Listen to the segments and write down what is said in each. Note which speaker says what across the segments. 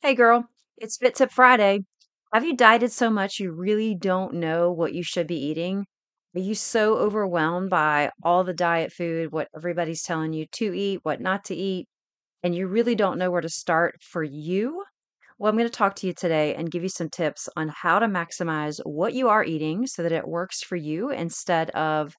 Speaker 1: Hey girl, it's Fit Tip Friday. Have you dieted so much you really don't know what you should be eating? Are you so overwhelmed by all the diet food, what everybody's telling you to eat, what not to eat, and you really don't know where to start for you? Well, I'm going to talk to you today and give you some tips on how to maximize what you are eating so that it works for you instead of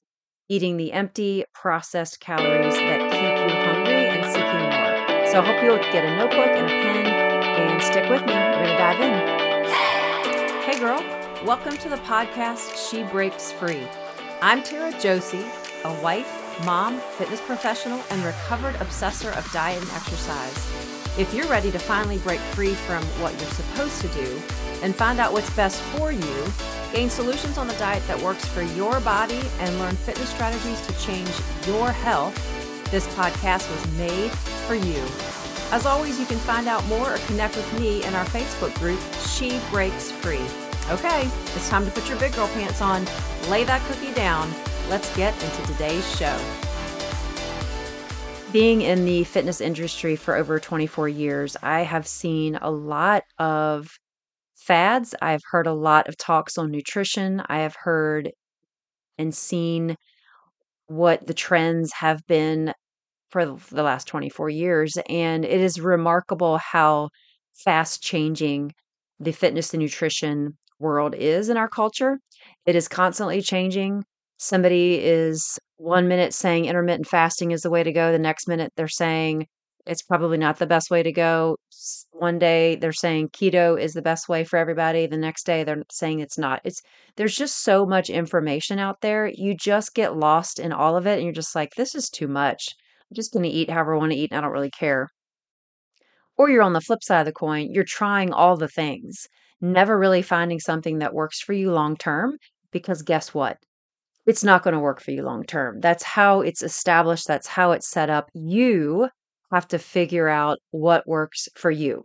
Speaker 1: eating the empty, processed calories that keep you hungry and seeking more. So I hope you'll get a notebook and a pen and stick with me. We're going to dive in. Hey, girl, welcome to the podcast She Breaks Free. I'm Tara Josie, a wife, mom, fitness professional, and recovered obsessor of diet and exercise. If you're ready to finally break free from what you're supposed to do and find out what's best for you, gain solutions on the diet that works for your body, and learn fitness strategies to change your health, this podcast was made for you. As always, you can find out more or connect with me in our Facebook group, She Breaks Free. Okay, it's time to put your big girl pants on, lay that cookie down. Let's get into today's show. Being in the fitness industry for over 24 years, I have seen a lot of fads. I've heard a lot of talks on nutrition. I have heard and seen what the trends have been for the last 24 years. And it is remarkable how fast changing the fitness and nutrition world is in our culture. It is constantly changing. Somebody is one minute saying intermittent fasting is the way to go, the next minute they're saying it's probably not the best way to go. One day they're saying keto is the best way for everybody, the next day they're saying it's not. It's there's just so much information out there. You just get lost in all of it and you're just like this is too much. I'm just going to eat however I want to eat and I don't really care. Or you're on the flip side of the coin, you're trying all the things, never really finding something that works for you long term because guess what? It's not going to work for you long term. That's how it's established, that's how it's set up. You have to figure out what works for you.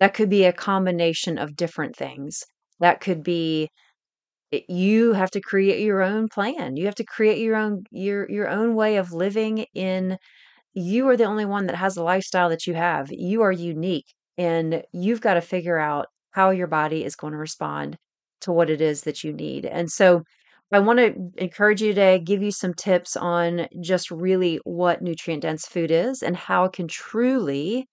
Speaker 1: That could be a combination of different things. That could be you have to create your own plan. You have to create your own your your own way of living in you are the only one that has the lifestyle that you have. You are unique and you've got to figure out how your body is going to respond to what it is that you need. And so I want to encourage you today, give you some tips on just really what nutrient dense food is and how it can truly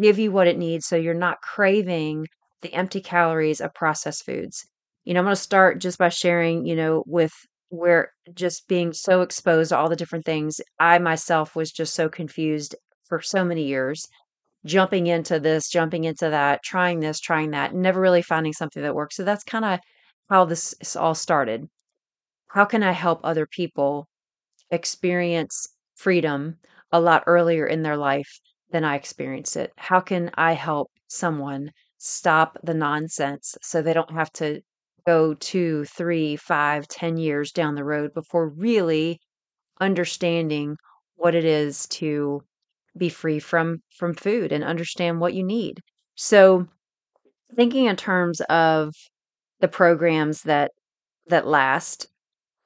Speaker 1: give you what it needs so you're not craving the empty calories of processed foods. You know, I'm going to start just by sharing, you know, with where just being so exposed to all the different things, I myself was just so confused for so many years, jumping into this, jumping into that, trying this, trying that, never really finding something that works. So that's kind of how this all started. How can I help other people experience freedom a lot earlier in their life than I experienced it? How can I help someone stop the nonsense so they don't have to go two, three, five, ten years down the road before really understanding what it is to be free from from food and understand what you need. So thinking in terms of the programs that that last,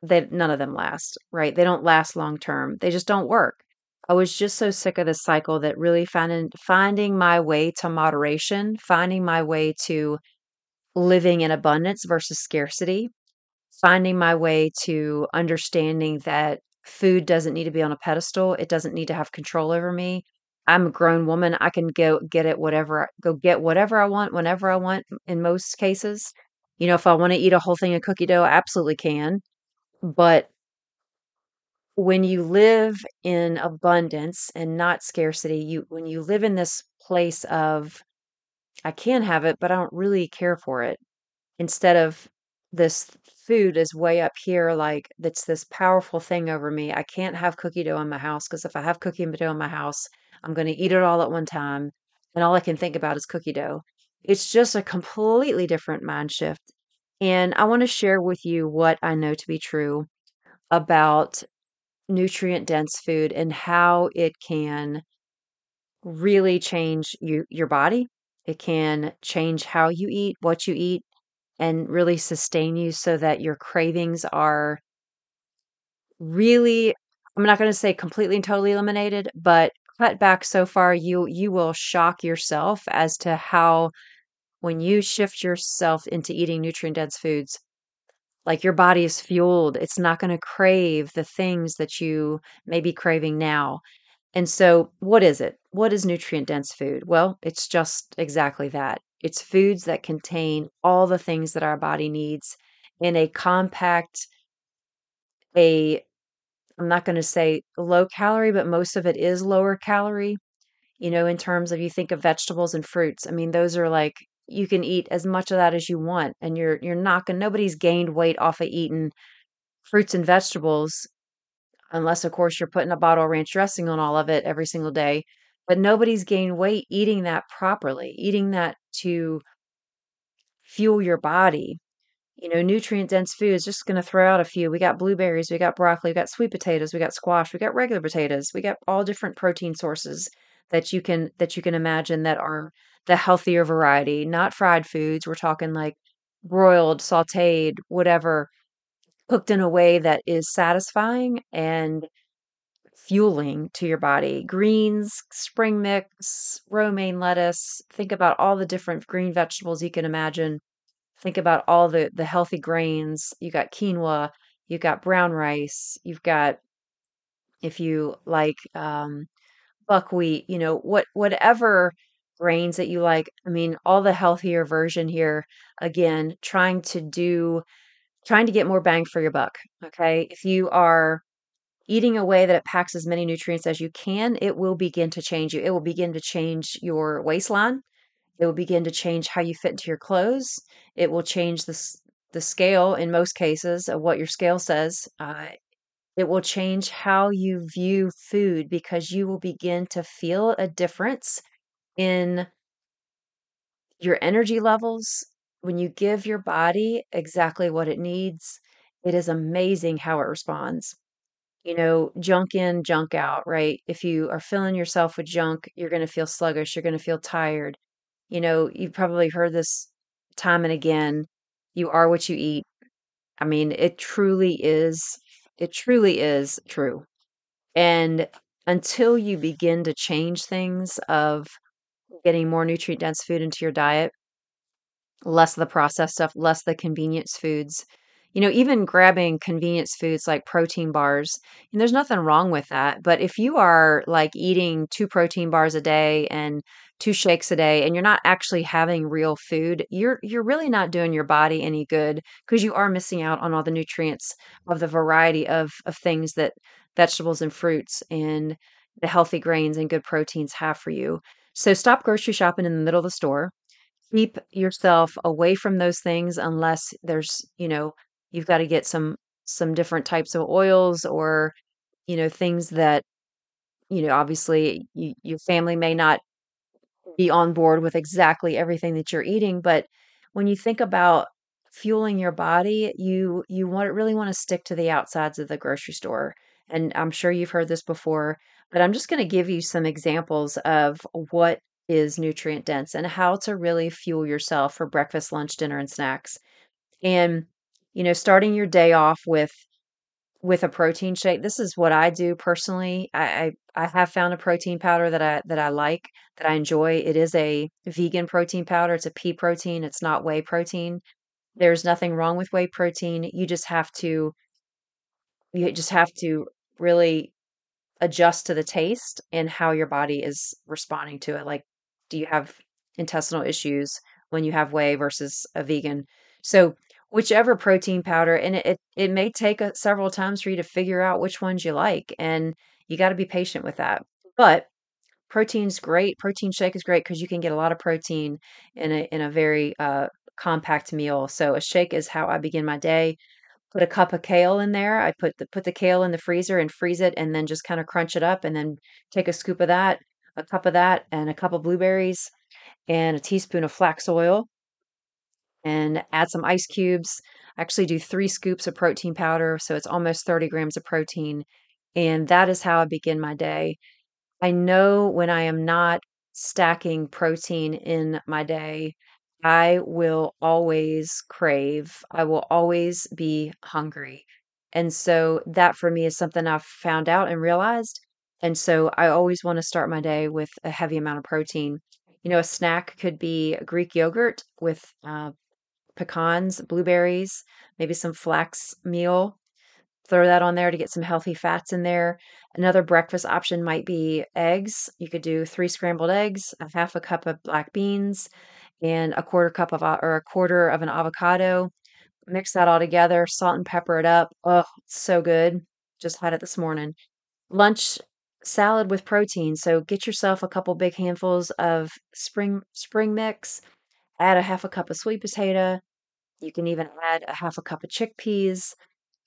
Speaker 1: that none of them last, right? They don't last long term. They just don't work. I was just so sick of this cycle that really finding finding my way to moderation, finding my way to living in abundance versus scarcity, finding my way to understanding that food doesn't need to be on a pedestal, it doesn't need to have control over me. I'm a grown woman. I can go get it whatever go get whatever I want whenever I want in most cases. You know, if I want to eat a whole thing of cookie dough, I absolutely can. But when you live in abundance and not scarcity, you when you live in this place of I can have it, but I don't really care for it. Instead of this food is way up here, like that's this powerful thing over me. I can't have cookie dough in my house because if I have cookie dough in my house, I'm going to eat it all at one time. And all I can think about is cookie dough. It's just a completely different mind shift. And I want to share with you what I know to be true about nutrient dense food and how it can really change you, your body it can change how you eat, what you eat, and really sustain you so that your cravings are really, I'm not going to say completely and totally eliminated, but cut back so far, you you will shock yourself as to how when you shift yourself into eating nutrient-dense foods, like, your body is fueled, it's not gonna crave the things that you may be craving now. And so, what is it? What is nutrient-dense food? Well, it's just exactly that. It's foods that contain all the things that our body needs in a compact a I'm not gonna say low calorie, but most of it is lower calorie, you know, in terms of you think of vegetables and fruits. I mean, those are like you can eat as much of that as you want, and you're you're not gonna nobody's gained weight off of eating fruits and vegetables, unless, of course, you're putting a bottle of ranch dressing on all of it every single day, but nobody's gained weight eating that properly, eating that to fuel your body. You know, nutrient-dense foods, just gonna throw out a few. We got blueberries, we got broccoli, we got sweet potatoes, we got squash, we got regular potatoes, we got all different protein sources that you can that you can imagine that are the healthier variety, not fried foods. We're talking like broiled, sautéed, whatever, cooked in a way that is satisfying and fueling to your body. Greens, spring mix, romaine lettuce. Think about all the different green vegetables you can imagine. Think about all the the healthy grains. You got quinoa, you got brown rice, you've got if you like um, buckwheat, you know, what whatever grains that you like. I mean, all the healthier version here. Again, trying to do trying to get more bang for your buck. Okay. If you are eating a way that it packs as many nutrients as you can, it will begin to change you. It will begin to change your waistline. It will begin to change how you fit into your clothes. It will change the the scale in most cases of what your scale says. Uh, it will change how you view food because you will begin to feel a difference in your energy levels when you give your body exactly what it needs. It is amazing how it responds. You know, junk in, junk out, right? If you are filling yourself with junk, you're going to feel sluggish, you're going to feel tired. You know, you've probably heard this time and again. You are what you eat. I mean, it truly is, it truly is true. And until you begin to change things of getting more nutrient dense food into your diet, less of the processed stuff, less the convenience foods. You know, even grabbing convenience foods like protein bars, and there's nothing wrong with that. But if you are like eating two protein bars a day and two shakes a day and you're not actually having real food, you're you're really not doing your body any good because you are missing out on all the nutrients of the variety of of things that vegetables and fruits and the healthy grains and good proteins have for you. So stop grocery shopping in the middle of the store keep yourself away from those things unless there's, you know, you've got to get some some different types of oils or, you know, things that, you know, obviously you, your family may not be on board with exactly everything that you're eating, but when you think about fueling your body, you you want really want to stick to the outsides of the grocery store. And I'm sure you've heard this before, but I'm just going to give you some examples of what is nutrient dense and how to really fuel yourself for breakfast, lunch, dinner, and snacks. And you know, starting your day off with with a protein shake. This is what I do personally. I, I I have found a protein powder that I that I like, that I enjoy. It is a vegan protein powder. It's a pea protein. It's not whey protein. There's nothing wrong with whey protein. You just have to you just have to really adjust to the taste and how your body is responding to it. Like, do you have intestinal issues when you have whey versus a vegan? So, whichever protein powder, and it it, it may take a, several times for you to figure out which ones you like, and you got to be patient with that. But protein's great. Protein shake is great because you can get a lot of protein in a in a very uh, compact meal. So, a shake is how I begin my day put a cup of kale in there. I put the put the kale in the freezer and freeze it and then just kind of crunch it up and then take a scoop of that, a cup of that, and a cup of blueberries and a teaspoon of flax oil and add some ice cubes. I actually do three scoops of protein powder, so it's almost 30 grams of protein. And that is how I begin my day. I know when I am not stacking protein in my day, I will always crave, I will always be hungry. And so that for me is something I've found out and realized And so I always want to start my day with a heavy amount of protein. You know, a snack could be Greek yogurt with uh, pecans, blueberries, maybe some flax meal. Throw that on there to get some healthy fats in there. Another breakfast option might be eggs. You could do three scrambled eggs, a half a cup of black beans, and a quarter cup of or a quarter of an avocado. Mix that all together, salt and pepper it up. Oh, so good. Just had it this morning. Lunch salad with protein. So get yourself a couple big handfuls of spring spring mix, add a half a cup of sweet potato. You can even add a half a cup of chickpeas.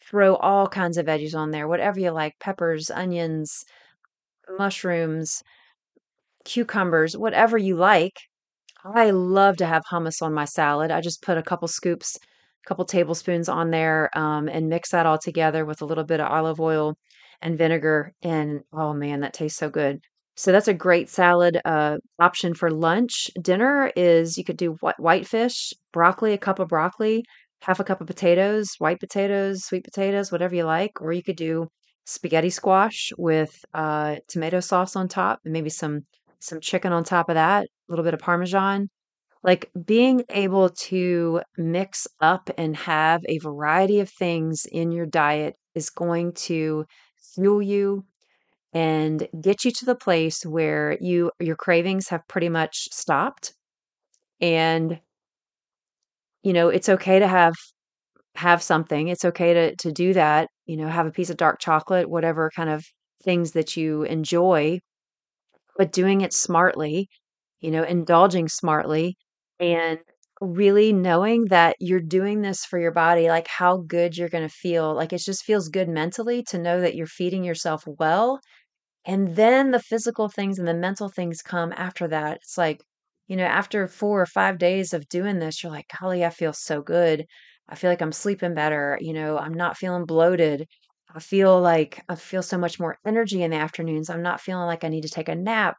Speaker 1: Throw all kinds of veggies on there, whatever you like, peppers, onions, mushrooms, cucumbers, whatever you like. I love to have hummus on my salad. I just put a couple scoops, a couple tablespoons on there, um, and mix that all together with a little bit of olive oil and vinegar. And oh man, that tastes so good. So that's a great salad uh, option for lunch. Dinner is you could do wh- whitefish, broccoli, a cup of broccoli, half a cup of potatoes, white potatoes, sweet potatoes, whatever you like. Or you could do spaghetti squash with uh, tomato sauce on top and maybe some some chicken on top of that, a little bit of parmesan. Like being able to mix up and have a variety of things in your diet is going to fuel you and get you to the place where you your cravings have pretty much stopped and you know it's okay to have have something it's okay to to do that you know have a piece of dark chocolate whatever kind of things that you enjoy but doing it smartly you know indulging smartly and really knowing that you're doing this for your body like how good you're going to feel like it just feels good mentally to know that you're feeding yourself well and then the physical things and the mental things come after that. It's like, you know, after 4 or 5 days of doing this, you're like, "Golly, I feel so good. I feel like I'm sleeping better, you know, I'm not feeling bloated. I feel like I feel so much more energy in the afternoons. I'm not feeling like I need to take a nap."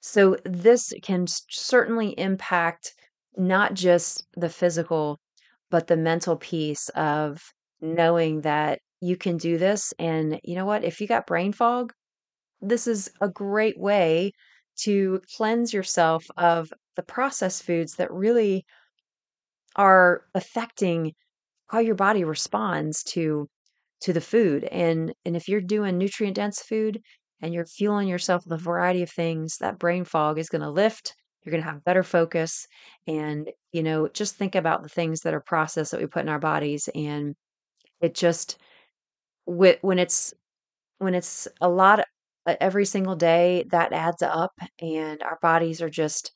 Speaker 1: So this can certainly impact not just the physical, but the mental piece of knowing that you can do this, and you know what? If you got brain fog this is a great way to cleanse yourself of the processed foods that really are affecting how your body responds to to the food. And and if you're doing nutrient dense food and you're fueling yourself with a variety of things that brain fog is going to lift you're going to have better focus and you know just think about the things that are processed that we put in our bodies and it just wh- when it's when it's a lot every single day, that adds up, and our bodies are just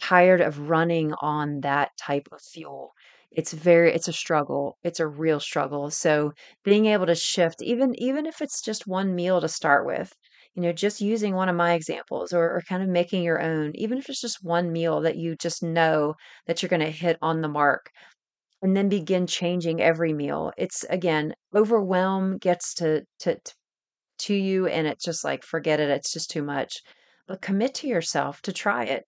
Speaker 1: tired of running on that type of fuel. It's very it's a struggle. It's a real struggle. So being able to shift, even even if it's just one meal to start with, you know, just using one of my examples or, or kind of making your own, even if it's just one meal that you just know that you're going to hit on the mark and then begin changing every meal. It's again, overwhelm gets to to, to to you and it's just like, forget it, it's just too much. But commit to yourself to try it.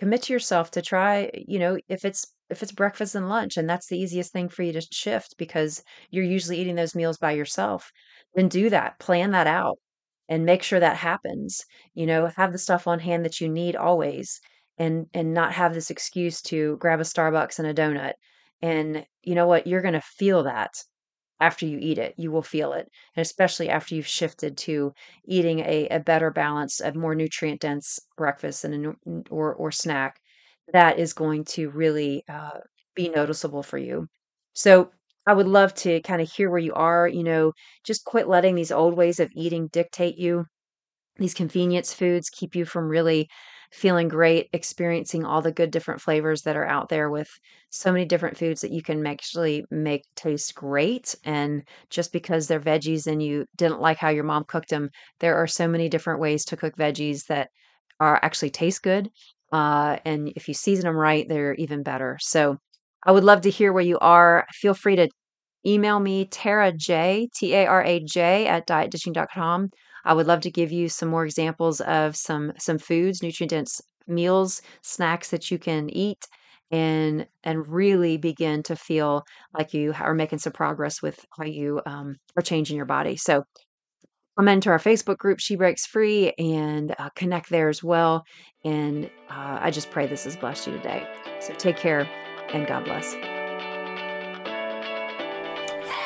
Speaker 1: Commit to yourself to try, you know, if it's if it's breakfast and lunch and that's the easiest thing for you to shift because you're usually eating those meals by yourself, then do that. Plan that out and make sure that happens. You know, have the stuff on hand that you need always and and not have this excuse to grab a Starbucks and a donut. And you know what? You're going to feel that after you eat it. You will feel it. And especially after you've shifted to eating a, a better balance, a more nutrient dense breakfast and a, or, or snack, that is going to really uh, be noticeable for you. So I would love to kind of hear where you are. You know, just quit letting these old ways of eating dictate you these convenience foods keep you from really feeling great, experiencing all the good different flavors that are out there with so many different foods that you can actually make taste great. And just because they're veggies and you didn't like how your mom cooked them, there are so many different ways to cook veggies that are actually taste good. Uh, and if you season them right, they're even better. So I would love to hear where you are. Feel free to email me, Tara J, T A R A J, at dietdishing.com. I would love to give you some more examples of some some foods, nutrient dense meals, snacks that you can eat and and really begin to feel like you are making some progress with how you um, are changing your body. So come into our Facebook group, She Breaks Free, and uh, connect there as well. And uh, I just pray this has blessed you today. So take care and God bless.